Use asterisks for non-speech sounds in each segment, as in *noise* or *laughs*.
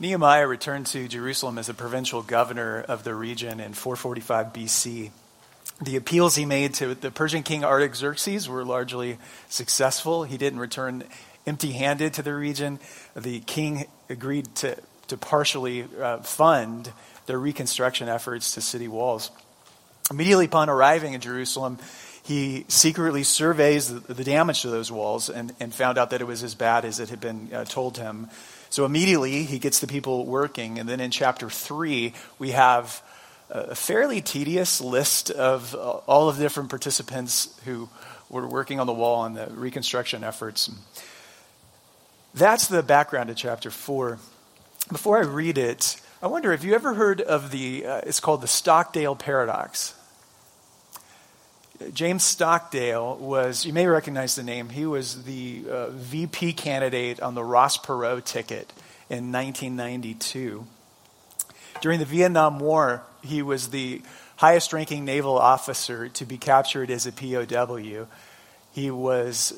Nehemiah returned to Jerusalem as a provincial governor of the region in 445 BC. The appeals he made to the Persian king Artaxerxes were largely successful. He didn't return empty handed to the region. The king agreed to, to partially uh, fund their reconstruction efforts to city walls. Immediately upon arriving in Jerusalem, he secretly surveys the, the damage to those walls and, and, found out that it was as bad as it had been uh, told him. So immediately he gets the people working. And then in chapter 3, we have a fairly tedious list of uh, all of the different participants who were working on the wall and the reconstruction efforts. That's the background to chapter 4. Before I read it, I wonder if you ever heard of the, uh, it's called the Stockdale Paradox. James Stockdale was, you may recognize the name, he was the uh, VP candidate on the Ross Perot ticket in 1992. During the Vietnam War, he was the highest ranking naval officer to be captured as a POW. He was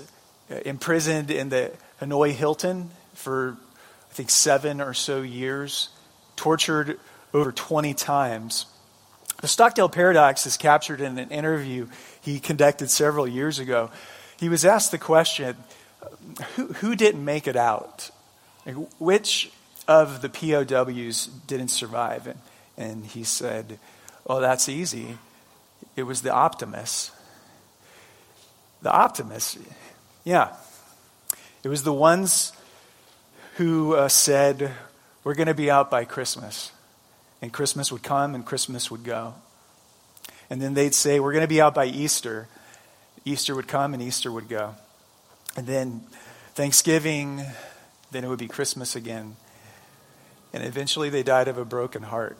uh, imprisoned in the Hanoi Hilton for, I think, seven or so years, tortured over 20 times. The Stockdale Paradox is captured in an interview he conducted several years ago. He was asked the question who, who didn't make it out? which of the POWs didn't survive? And, and he said, Oh, that's easy. It was the optimists. The optimists, yeah. It was the ones who uh, said, We're going to be out by Christmas. And Christmas would come and Christmas would go. And then they'd say, We're going to be out by Easter. Easter would come and Easter would go. And then Thanksgiving, then it would be Christmas again. And eventually they died of a broken heart.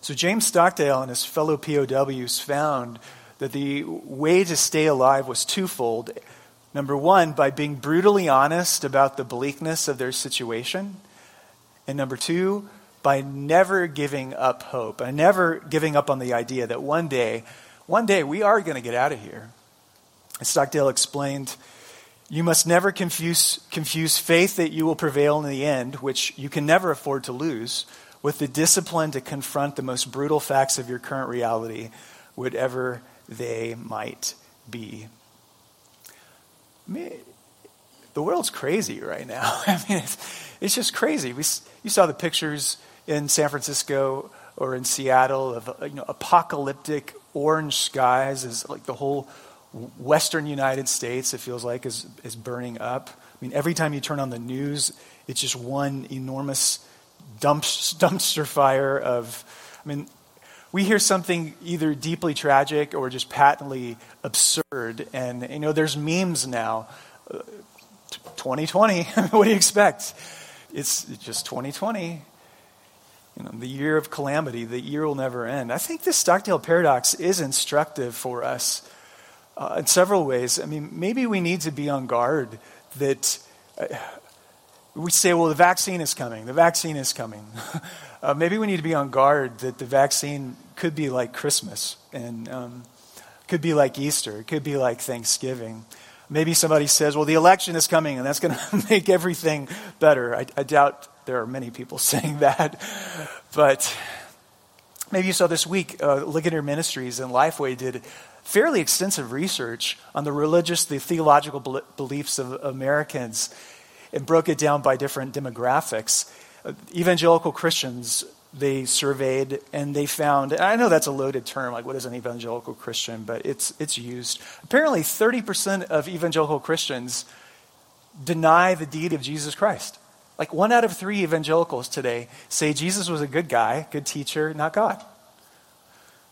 So James Stockdale and his fellow POWs found that the way to stay alive was twofold. Number one, by being brutally honest about the bleakness of their situation. And number two, by never giving up hope and never giving up on the idea that one day, one day we are going to get out of here. As Stockdale explained, you must never confuse, confuse faith that you will prevail in the end, which you can never afford to lose, with the discipline to confront the most brutal facts of your current reality, whatever they might be. I mean, the world's crazy right now. *laughs* I mean, it's, it's just crazy. We, you saw the pictures in San Francisco or in Seattle of uh, you know apocalyptic orange skies as like the whole western United States it feels like is is burning up. I mean every time you turn on the news it's just one enormous dumpster fire of I mean we hear something either deeply tragic or just patently absurd. And you know there's memes now. Uh, 2020 *laughs* what do you expect? It's just 2020 you know, the year of calamity, the year will never end. I think this Stockdale paradox is instructive for us uh, in several ways. I mean, maybe we need to be on guard that uh, we say, well, the vaccine is coming, the vaccine is coming. *laughs* uh, maybe we need to be on guard that the vaccine could be like Christmas and um, could be like Easter, it could be like Thanksgiving. Maybe somebody says, well, the election is coming and that's going *laughs* to make everything better. I, I doubt there are many people *laughs* saying that. But maybe you saw this week, uh, Ligonier Ministries and Lifeway did fairly extensive research on the religious, the theological beliefs of Americans and broke it down by different demographics. Uh, evangelical Christians, they surveyed and they found, and I know that's a loaded term, like what is an evangelical Christian, but it's, it's used. Apparently, 30% of evangelical Christians deny the deity of Jesus Christ. Like one out of three evangelicals today say Jesus was a good guy, good teacher, not God.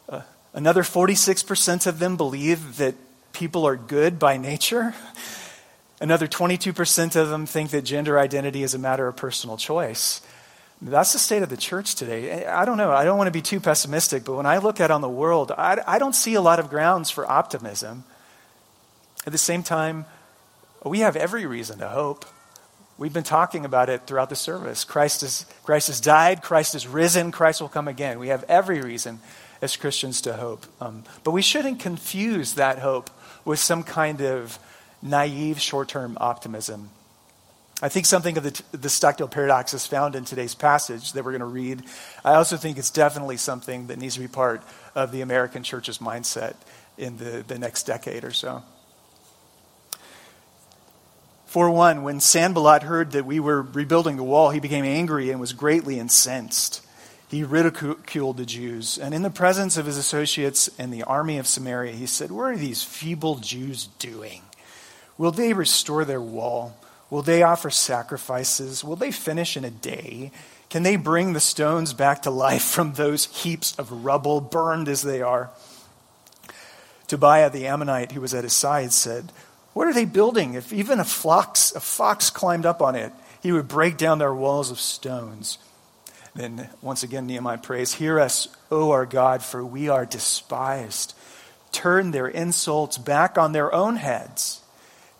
Uh, another 46% of them believe that people are good by nature. Another 22% of them think that gender identity is a matter of personal choice. That's the state of the church today. I don't know. I don't want to be too pessimistic, but when I look out on the world, I, I don't see a lot of grounds for optimism. At the same time, we have every reason to hope. We've been talking about it throughout the service. Christ, is, Christ has died, Christ is risen, Christ will come again. We have every reason as Christians to hope. Um, but we shouldn't confuse that hope with some kind of naive short term optimism. I think something of the, the Stockdale paradox is found in today's passage that we're going to read. I also think it's definitely something that needs to be part of the American church's mindset in the, the next decade or so. For one, when Sanballat heard that we were rebuilding the wall, he became angry and was greatly incensed. He ridiculed the Jews, and in the presence of his associates and the army of Samaria, he said, What are these feeble Jews doing? Will they restore their wall? Will they offer sacrifices? Will they finish in a day? Can they bring the stones back to life from those heaps of rubble, burned as they are? Tobiah the Ammonite, who was at his side, said, What are they building? If even a fox, a fox climbed up on it, he would break down their walls of stones. Then, once again, Nehemiah prays, Hear us, O our God, for we are despised. Turn their insults back on their own heads.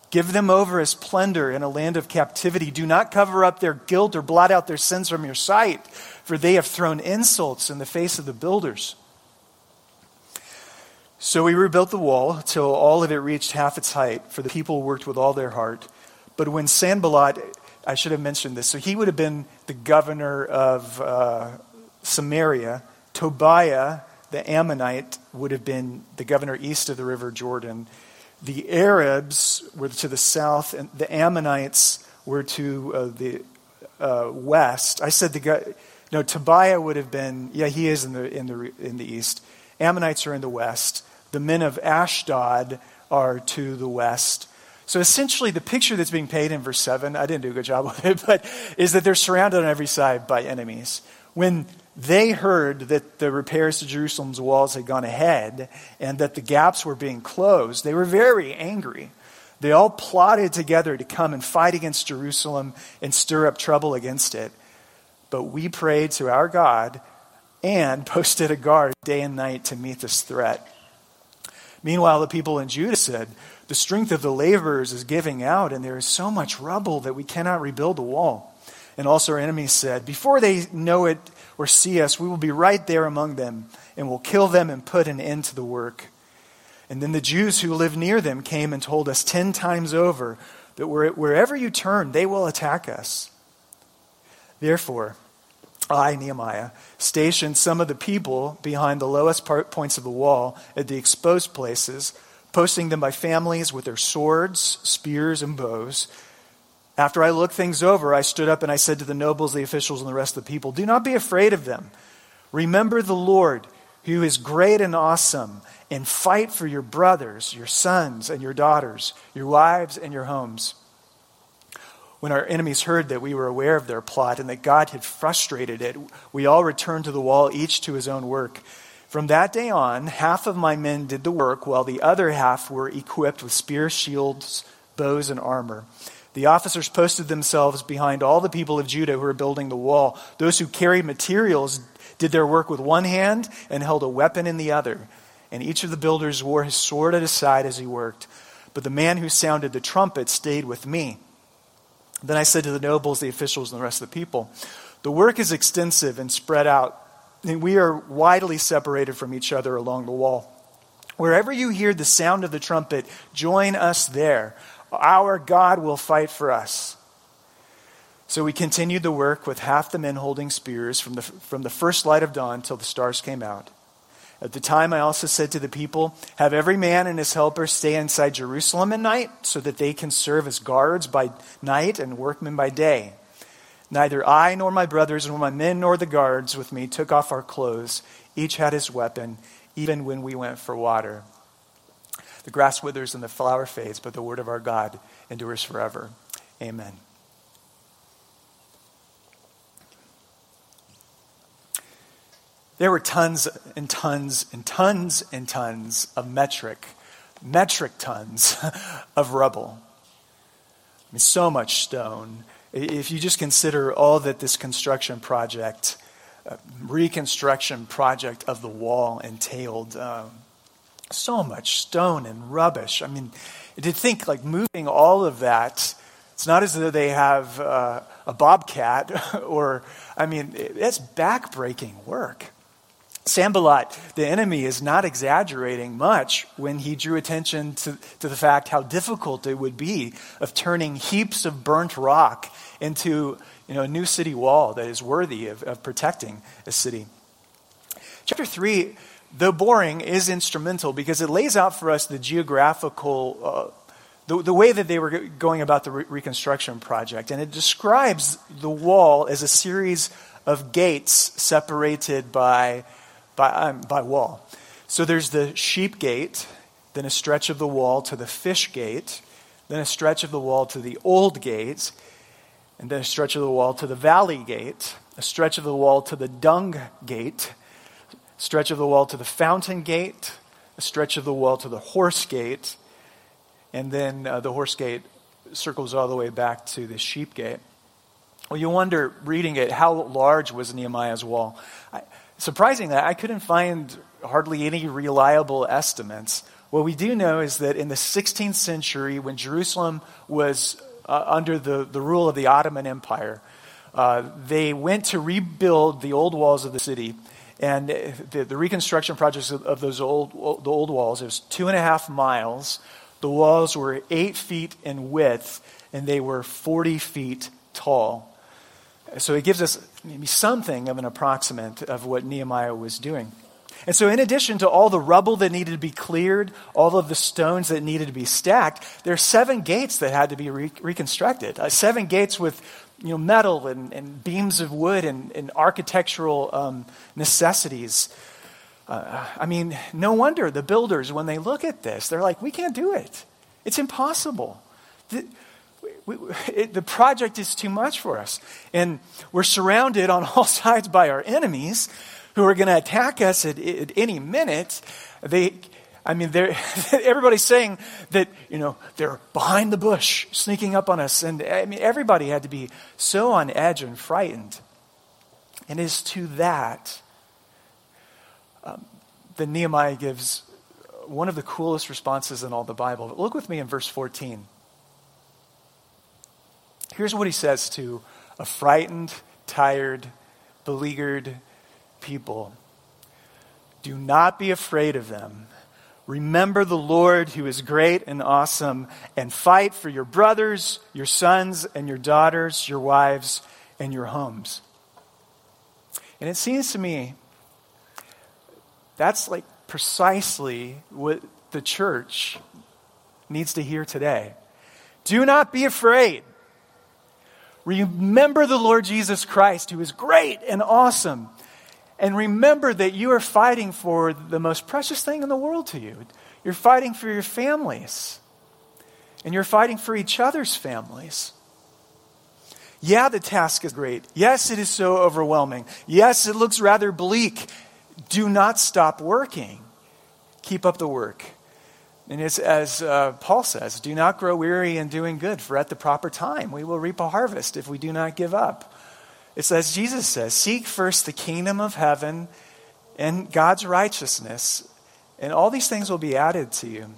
Give them over as plunder in a land of captivity. Do not cover up their guilt or blot out their sins from your sight, for they have thrown insults in the face of the builders. So we rebuilt the wall till all of it reached half its height, for the people worked with all their heart. But when Sanballat, I should have mentioned this, so he would have been the governor of uh, Samaria. Tobiah, the Ammonite, would have been the governor east of the river Jordan. The Arabs were to the south, and the Ammonites were to uh, the uh, west. I said the guy, no, Tobiah would have been, yeah, he is in the, in the, in the east. Ammonites are in the west. The men of Ashdod are to the west. So essentially, the picture that's being painted in verse 7, I didn't do a good job *laughs* with it, but is that they're surrounded on every side by enemies. When they heard that the repairs to Jerusalem's walls had gone ahead and that the gaps were being closed, they were very angry. They all plotted together to come and fight against Jerusalem and stir up trouble against it. But we prayed to our God and *laughs* posted a guard day and night to meet this threat. Meanwhile, the people in Judah said, The strength of the laborers is giving out, and there is so much rubble that we cannot rebuild the wall. And also, our enemies said, Before they know it or see us, we will be right there among them, and will kill them and put an end to the work. And then the Jews who lived near them came and told us ten times over that wherever you turn, they will attack us. Therefore, I, Nehemiah, stationed some of the people behind the lowest part, points of the wall at the exposed places, posting them by families with their swords, spears, and bows. After I looked things over, I stood up and I said to the nobles, the officials, and the rest of the people, Do not be afraid of them. Remember the Lord, who is great and awesome, and fight for your brothers, your sons, and your daughters, your wives, and your homes. When our enemies heard that we were aware of their plot and that God had frustrated it, we all returned to the wall, each to his own work. From that day on, half of my men did the work, while the other half were equipped with spears, shields, bows, and armor. The officers posted themselves behind all the people of Judah who were building the wall. Those who carried materials did their work with one hand and held a weapon in the other. And each of the builders wore his sword at his side as he worked. But the man who sounded the trumpet stayed with me. Then I said to the nobles, the officials, and the rest of the people, The work is extensive and spread out, and we are widely separated from each other along the wall. Wherever you hear the sound of the trumpet, join us there. Our God will fight for us. So we continued the work with half the men holding spears from the, from the first light of dawn till the stars came out. At the time, I also said to the people, Have every man and his helper stay inside Jerusalem at night, so that they can serve as guards by night and workmen by day. Neither I nor my brothers nor my men nor the guards with me took off our clothes. Each had his weapon, even when we went for water. The grass withers and the flower fades, but the word of our God endures forever. Amen. There were tons and tons and tons and tons of metric, metric tons *laughs* of rubble. I mean, so much stone. If you just consider all that this construction project, uh, reconstruction project of the wall entailed, um, so much stone and rubbish. I mean, to think like moving all of that, it's not as though they have uh, a bobcat *laughs* or, I mean, it's backbreaking work. Sanballat, the enemy, is not exaggerating much when he drew attention to, to the fact how difficult it would be of turning heaps of burnt rock into you know, a new city wall that is worthy of, of protecting a city. Chapter 3, though boring, is instrumental because it lays out for us the geographical, uh, the, the way that they were going about the re- reconstruction project. And it describes the wall as a series of gates separated by by, um, by wall. So there's the sheep gate, then a stretch of the wall to the fish gate, then a stretch of the wall to the old gate, and then a stretch of the wall to the valley gate, a stretch of the wall to the dung gate, stretch of the wall to the fountain gate, a stretch of the wall to the horse gate, and then uh, the horse gate circles all the way back to the sheep gate. Well, you wonder, reading it, how large was Nehemiah's wall? I, surprisingly, I couldn't find hardly any reliable estimates. What we do know is that in the 16th century, when Jerusalem was uh, under the, the rule of the Ottoman Empire, uh, they went to rebuild the old walls of the city. And the, the reconstruction projects of, of those old, the old walls, it was two and a half miles. The walls were eight feet in width, and they were 40 feet tall. So it gives us maybe something of an approximate of what Nehemiah was doing. And so, in addition to all the rubble that needed to be cleared, all of the stones that needed to be stacked, there are seven gates that had to be re- reconstructed. Uh, seven gates with you know, metal and, and beams of wood and, and architectural um, necessities. Uh, I mean, no wonder the builders, when they look at this, they're like, we can't do it. It's impossible. The, we, it, the project is too much for us. And we're surrounded on all *laughs* sides by our enemies who are going to attack us at, at, any minute. They, I mean, *laughs* everybody's saying that, you know, they're behind the bush, sneaking up on us. And I mean, everybody had to be so on edge and frightened. And is to that um, that Nehemiah gives one of the coolest responses in all the Bible. Look with me in verse 14. Here's what he says to a frightened, tired, beleaguered people Do not be afraid of them. Remember the Lord who is great and awesome, and fight for your brothers, your sons, and your daughters, your wives, and your homes. And it seems to me that's like precisely what the church needs to hear today. Do not be afraid. Remember the Lord Jesus Christ, who is great and awesome. And remember that you are fighting for the most precious thing in the world to you. You're fighting for your families. And you're fighting for each other's families. Yeah, the task is great. Yes, it is so overwhelming. Yes, it looks rather bleak. Do not stop working. Keep up the work. And it's as uh, Paul says, do not grow weary in doing good, for at the proper time we will reap a harvest if we do not give up. It's as Jesus says, seek first the kingdom of heaven and God's righteousness, and all these things will be added to you.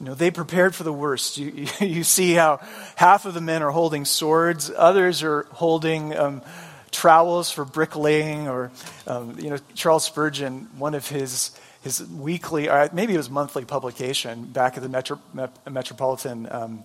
You know, they prepared for the worst. You, *laughs* you, see how half of the men are holding swords, others are holding um, trowels for bricklaying, or, um, you know, Charles Spurgeon, one of his his weekly, or maybe it was monthly publication back at the Metro, Metropolitan um,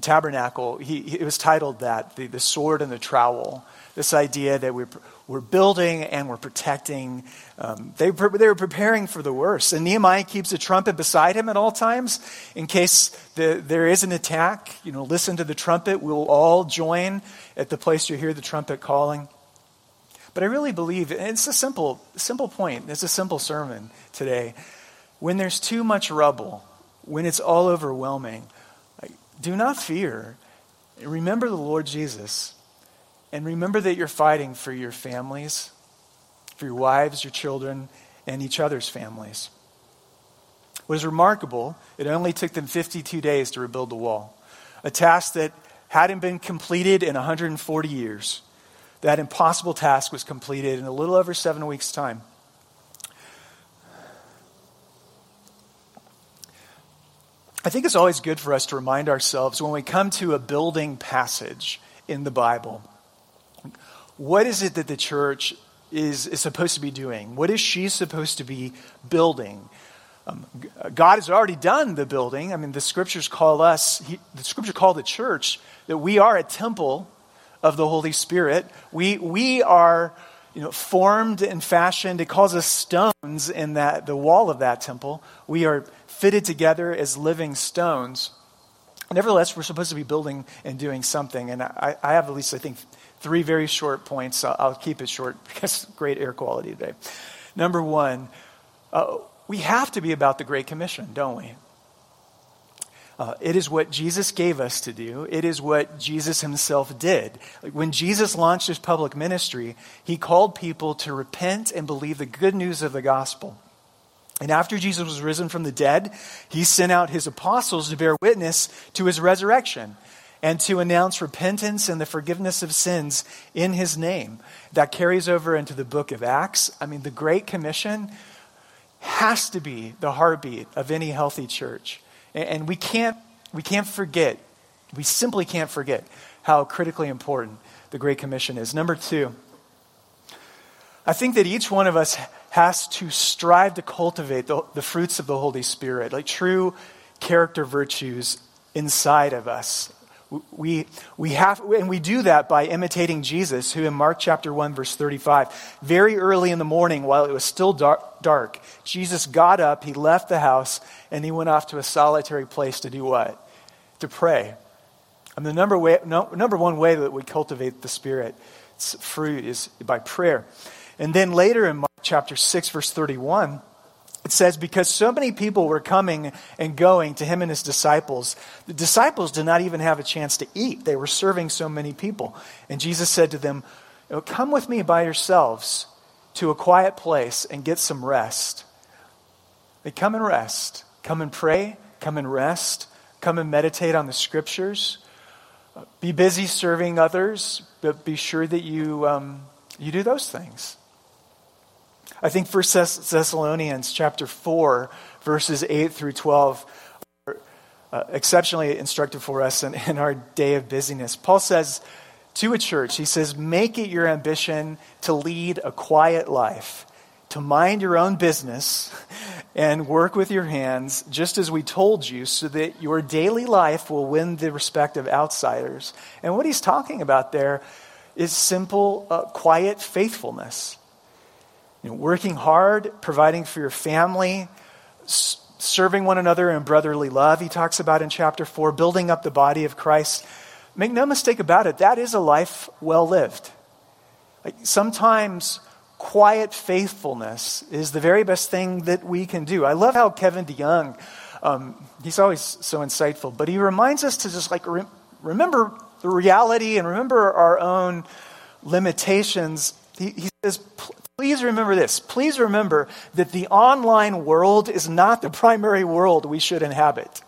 Tabernacle. He, it was titled that, the, the Sword and the Trowel. This idea that we're, we're building and we're protecting. Um, they, they were preparing for the worst. And Nehemiah keeps a trumpet beside him at all times in case the, there is an attack. You know, listen to the trumpet. We'll all join at the place you hear the trumpet calling. But I really believe, it's a simple, simple point, it's a simple sermon today. When there's too much rubble, when it's all overwhelming, like, do not fear. Remember the Lord Jesus. And remember that you're fighting for your families, for your wives, your children, and each other's families. What is remarkable, it only took them 52 days to rebuild the wall, a task that hadn't been completed in 140 years that impossible task was completed in a little over seven weeks' time. I think it's always good for us to remind ourselves when we come to a building passage in the Bible what is it that the church is, is supposed to be doing? What is she supposed to be building? Um, God has already done the building. I mean, the scriptures call us, he, the scripture call the church that we are a temple of the Holy Spirit. We, we are you know, formed and fashioned. It calls us stones in that, the wall of that temple. We are fitted together as living stones. Nevertheless, we're supposed to be building and doing something. And I, I have at least, I think, three very short points. I'll, I'll keep it short *laughs* because great air quality today. Number one, uh, we have to be about the Great Commission, don't we? Uh, it is what Jesus gave us to do. It is what Jesus himself did. Like when Jesus launched his public ministry, he called people to repent and believe the good news of the gospel. And after Jesus was risen from the dead, he sent out his apostles to bear witness to his resurrection and to announce repentance and the forgiveness of sins in his name. That carries over into the book of Acts. I mean, the Great Commission has to be the heartbeat of any healthy church. And we can't, we can't forget, we simply can't forget how critically important the Great Commission is. Number two, I think that each one of us has to strive to cultivate the, the fruits of the Holy Spirit, like true character virtues inside of us. We, we have, and we do that by imitating Jesus, who in Mark chapter 1, verse 35, very early in the morning, while it was still dark, dark, Jesus got up, he left the house, and he went off to a solitary place to do what? To pray. And the number, way, no, number one way that we cultivate the Spirit's fruit is by prayer. And then later in Mark chapter 6, verse 31, it says, because so many people were coming and going to him and his disciples, the disciples did not even have a chance to eat. They were serving so many people. And Jesus said to them, Come with me by yourselves to a quiet place and get some rest. They come and rest. Come and pray. Come and rest. Come and meditate on the scriptures. Be busy serving others, but be sure that you, um, you do those things. I think 1 Thessalonians chapter 4, verses 8 through 12 are uh, exceptionally instructive for us in, in our day of busyness. Paul says to a church, he says, Make it your ambition to lead a quiet life, to mind your own business, and work with your hands, just as we told you, so that your daily life will win the respect of outsiders. And what he's talking about there is simple, uh, quiet faithfulness. You know, working hard, providing for your family, s- serving one another in brotherly love, he talks about in chapter 4, building up the body of Christ. Make no mistake about it, that is a life well lived. Like sometimes quiet faithfulness is the very best thing that we can do. I love how Kevin DeYoung, um, he's always so insightful, but he reminds us to just like re- remember the reality and remember our own limitations. He, he says, Please remember this. Please remember that the online world is not the primary world we should inhabit.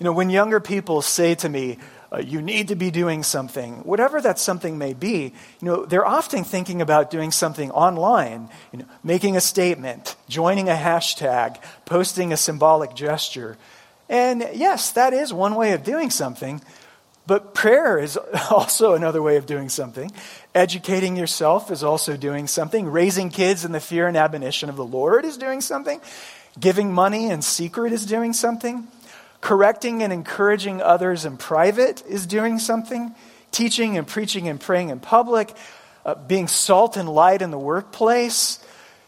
You know, when younger people say to me, uh, you need to be doing something, whatever that something may be, you know, they're often thinking about doing something online, you know, making a statement, joining a hashtag, posting a symbolic gesture. And yes, that is one way of doing something, but prayer is *laughs* also another way of doing something. Educating yourself is also doing something. Raising kids in the fear and admonition of the Lord is doing something. Giving money in secret is doing something. Correcting and encouraging others in private is doing something. Teaching and preaching and praying in public. Uh, being salt and light in the workplace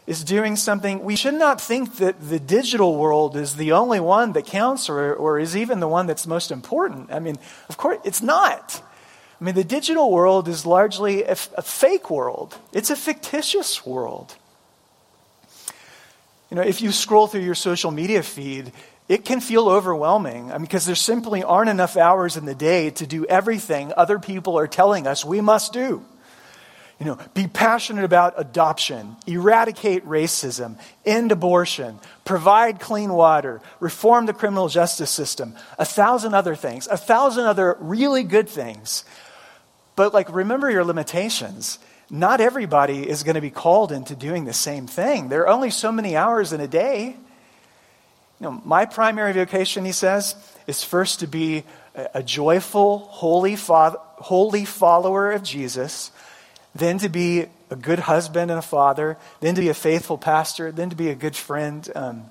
is doing something. We should not think that the digital world is the only one that counts or, or is even the one that's most important. I mean, of course, it's not. I mean, the digital world is largely a, fake world, it's a fictitious world. You know, if you scroll through your social media feed, it can feel overwhelming I mean, because there simply aren't enough hours in the day to do everything other people are telling us we must do. You know, be passionate about adoption, eradicate racism, end abortion, provide clean water, reform the criminal justice system, a thousand other things, a thousand other really good things. But, like, remember your limitations. Not everybody is going to be called into doing the same thing. There are only so many hours in a day. You know, my primary vocation, he says, is first to be a, joyful, holy, holy follower of Jesus then to be a good husband and a father, then to be a faithful pastor, then to be a good friend. Um,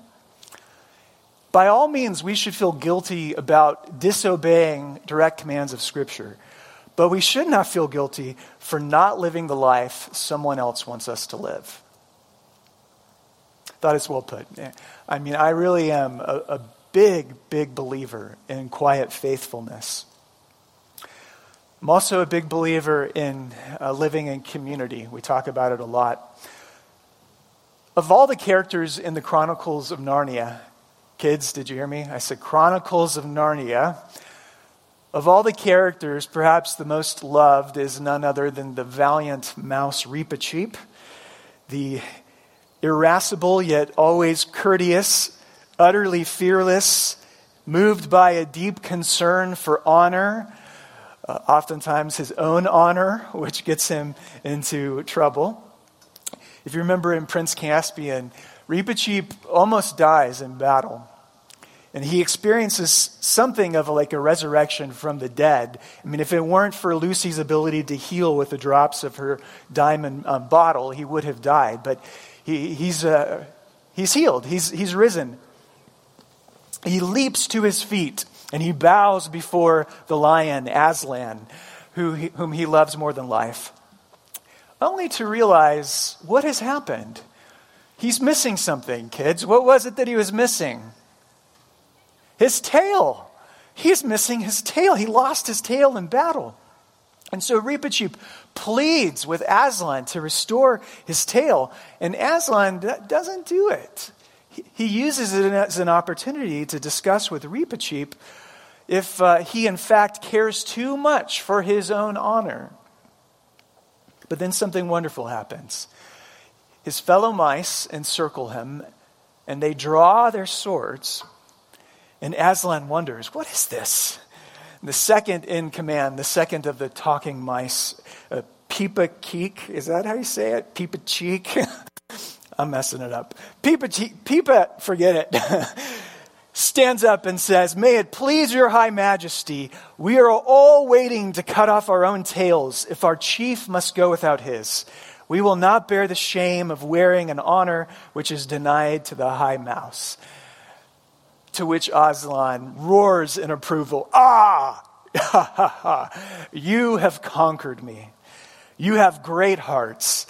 by all means, we should feel guilty about disobeying direct commands of Scripture. But we should not feel guilty for not living the life someone else wants us to live. That is well put. I mean, I really am a, a big, big believer in quiet faithfulness. I'm also a big believer in uh, living in community. We talk about it a lot. Of all the characters in the Chronicles of Narnia, kids, did you hear me? I said Chronicles of Narnia. Of all the characters, perhaps the most loved is none other than the valiant mouse Reepicheep, the irascible yet always courteous, utterly fearless, moved by a deep concern for honor, uh, oftentimes his own honor, which gets him into trouble. If you remember in Prince Caspian, Reepicheep almost dies in battle. And he experiences something of like a resurrection from the dead. I mean, if it weren't for Lucy's ability to heal with the drops of her diamond um, bottle, he would have died. But he, he's, uh, he's healed, he's, he's risen. He leaps to his feet and he bows before the lion, Aslan, who he, whom he loves more than life, only to realize what has happened. He's missing something, kids. What was it that he was missing? his tail. He's missing his tail. He lost his tail in battle. And so Reepicheep pleads with Aslan to restore his tail, and Aslan doesn't do it. He uses it as an opportunity to discuss with Reepicheep if uh, he, in fact, cares too much for his own honor. But then something wonderful happens. His fellow mice encircle him, and they draw their swords and Aslan wonders, what is this? The second in command, the second of the talking mice, uh, Peepa Keek, is that how you say it? Peepa Cheek? *laughs* I'm messing it up. Peepa, Cheek, Peepa, forget it. *laughs* stands up and says, May it please your high majesty, we are all waiting to cut off our own tails if our chief must go without his. We will not bear the shame of wearing an honor which is denied to the high mouse. To which Aslan roars in approval Ah! *laughs* you have conquered me. You have great hearts,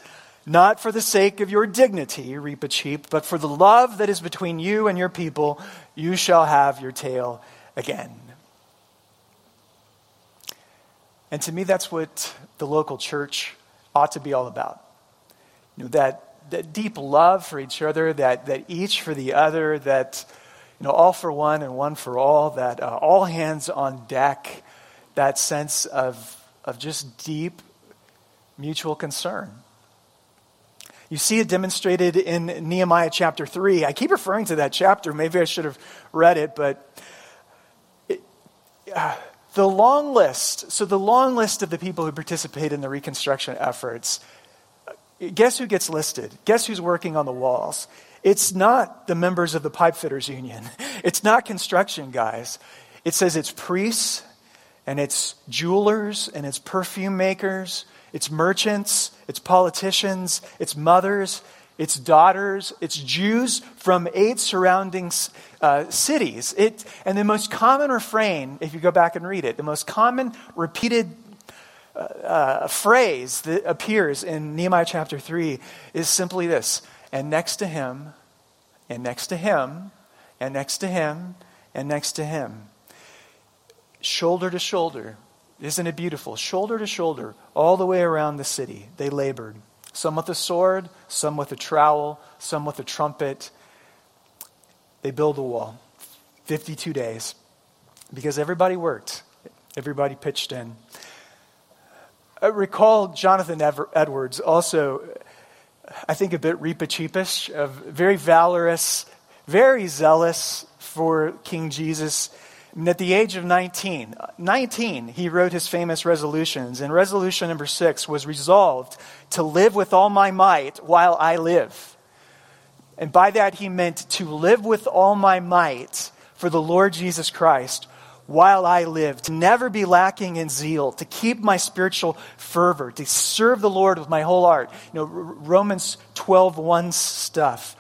not for the sake of your dignity, Reepicheep, but for the love that is between you and your people, you shall have your tail again. And to me, that's what the local church ought to be all about. You know, that, that deep love for each other, that, that each for the other, that you know, all for one and one for all, that uh, all hands on deck, that sense of, of just deep mutual concern. You see it demonstrated in Nehemiah chapter 3. I keep referring to that chapter. Maybe I should have read it, but it, uh, the long list so, the long list of the people who participate in the reconstruction efforts, guess who gets listed? Guess who's working on the walls? It's not the members of the pipe fitters union. *laughs* It's not construction guys. It says it's priests and it's jewelers and it's perfume makers, it's merchants, it's politicians, it's mothers, it's daughters, it's Jews from eight surrounding uh, cities. It, and the most common refrain, if you go back and read it, the most common repeated uh, uh, phrase that appears in Nehemiah chapter 3 is simply this and next to him, and next to him, and next to him, and next to him. Shoulder to shoulder. Isn't it beautiful? Shoulder to shoulder, all the way around the city, they labored. Some with a sword, some with a trowel, some with a trumpet. They build a wall. 52 days. Because everybody worked, everybody pitched in. I recall Jonathan Edwards also I think, a bit reepicheepish, of very valorous, very zealous for King Jesus. And at the age of 19, 19, he wrote his famous resolutions. And resolution number six was resolved to live with all my might while I live. And by that, he meant to live with all my might for the Lord Jesus Christ while I live, to never be lacking in zeal, to keep my spiritual fervor, to serve the Lord with my whole heart. You know, Romans 12, 1 stuff.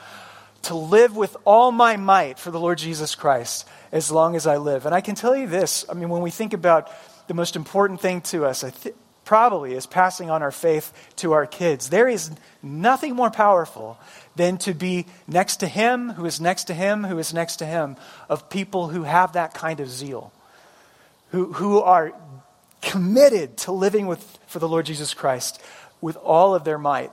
To live with all my might for the Lord Jesus Christ as long as I live. And I can tell you this I mean, when we think about the most important thing to us, th- probably is passing on our faith to our kids. There is nothing more powerful than to be next to him, who is next to him, who is next to him, of people who have that kind of zeal, who, who are committed to living with, for the Lord Jesus Christ with all of their might.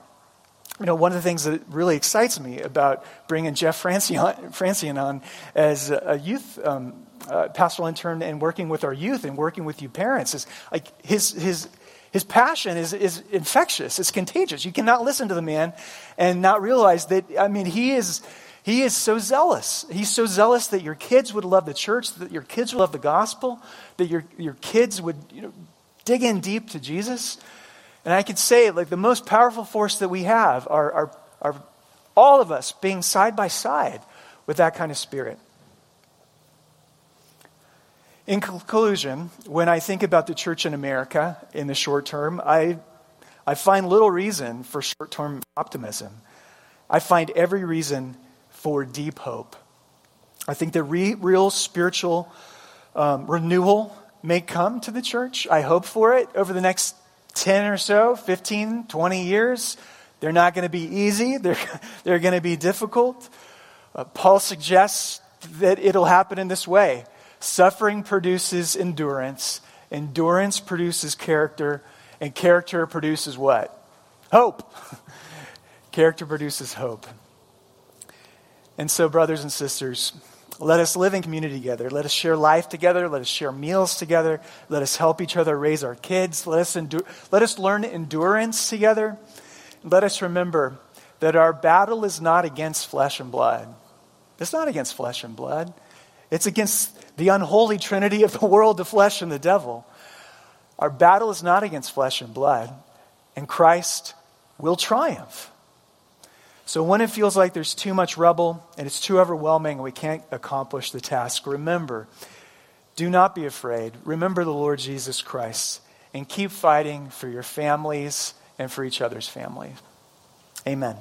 You know, one of the things that really excites me about bringing Jeff Francione, Francione on as a youth um, uh, pastoral intern and working with our youth and working with you parents is like his, his his passion is, is infectious, it's contagious. You cannot listen to the man and not realize that, I mean, he is, he is so zealous. He's so zealous that your kids would love the church, that your kids would love the gospel, that your, your kids would you know, dig in deep to Jesus. And I could say, like, the most powerful force that we have are, are, are all of us being side by side with that kind of spirit. In conclusion, when I think about the church in America in the short term, I, I find little reason for short term optimism. I find every reason for deep hope. I think the re- real spiritual um, renewal may come to the church. I hope for it over the next 10 or so, 15, 20 years. They're not going to be easy, *laughs* they're, they're going to be difficult. Uh, Paul suggests that it'll happen in this way Suffering produces endurance, endurance produces character, and character produces what? Hope. *laughs* character produces hope. And so, brothers and sisters, let us live in community together. Let us share life together. Let us share meals together. Let us help each other raise our kids. Let us, endure, let us learn endurance together. Let us remember that our battle is not against flesh and blood. It's not against flesh and blood. It's against the unholy trinity of the world, the flesh, and the devil. Our battle is not against flesh and blood, and Christ will triumph. So when it feels like there's too much rubble and it's too overwhelming and we can't accomplish the task, remember, do not be afraid. Remember the Lord Jesus Christ and keep fighting for your families and for each other's families. Amen.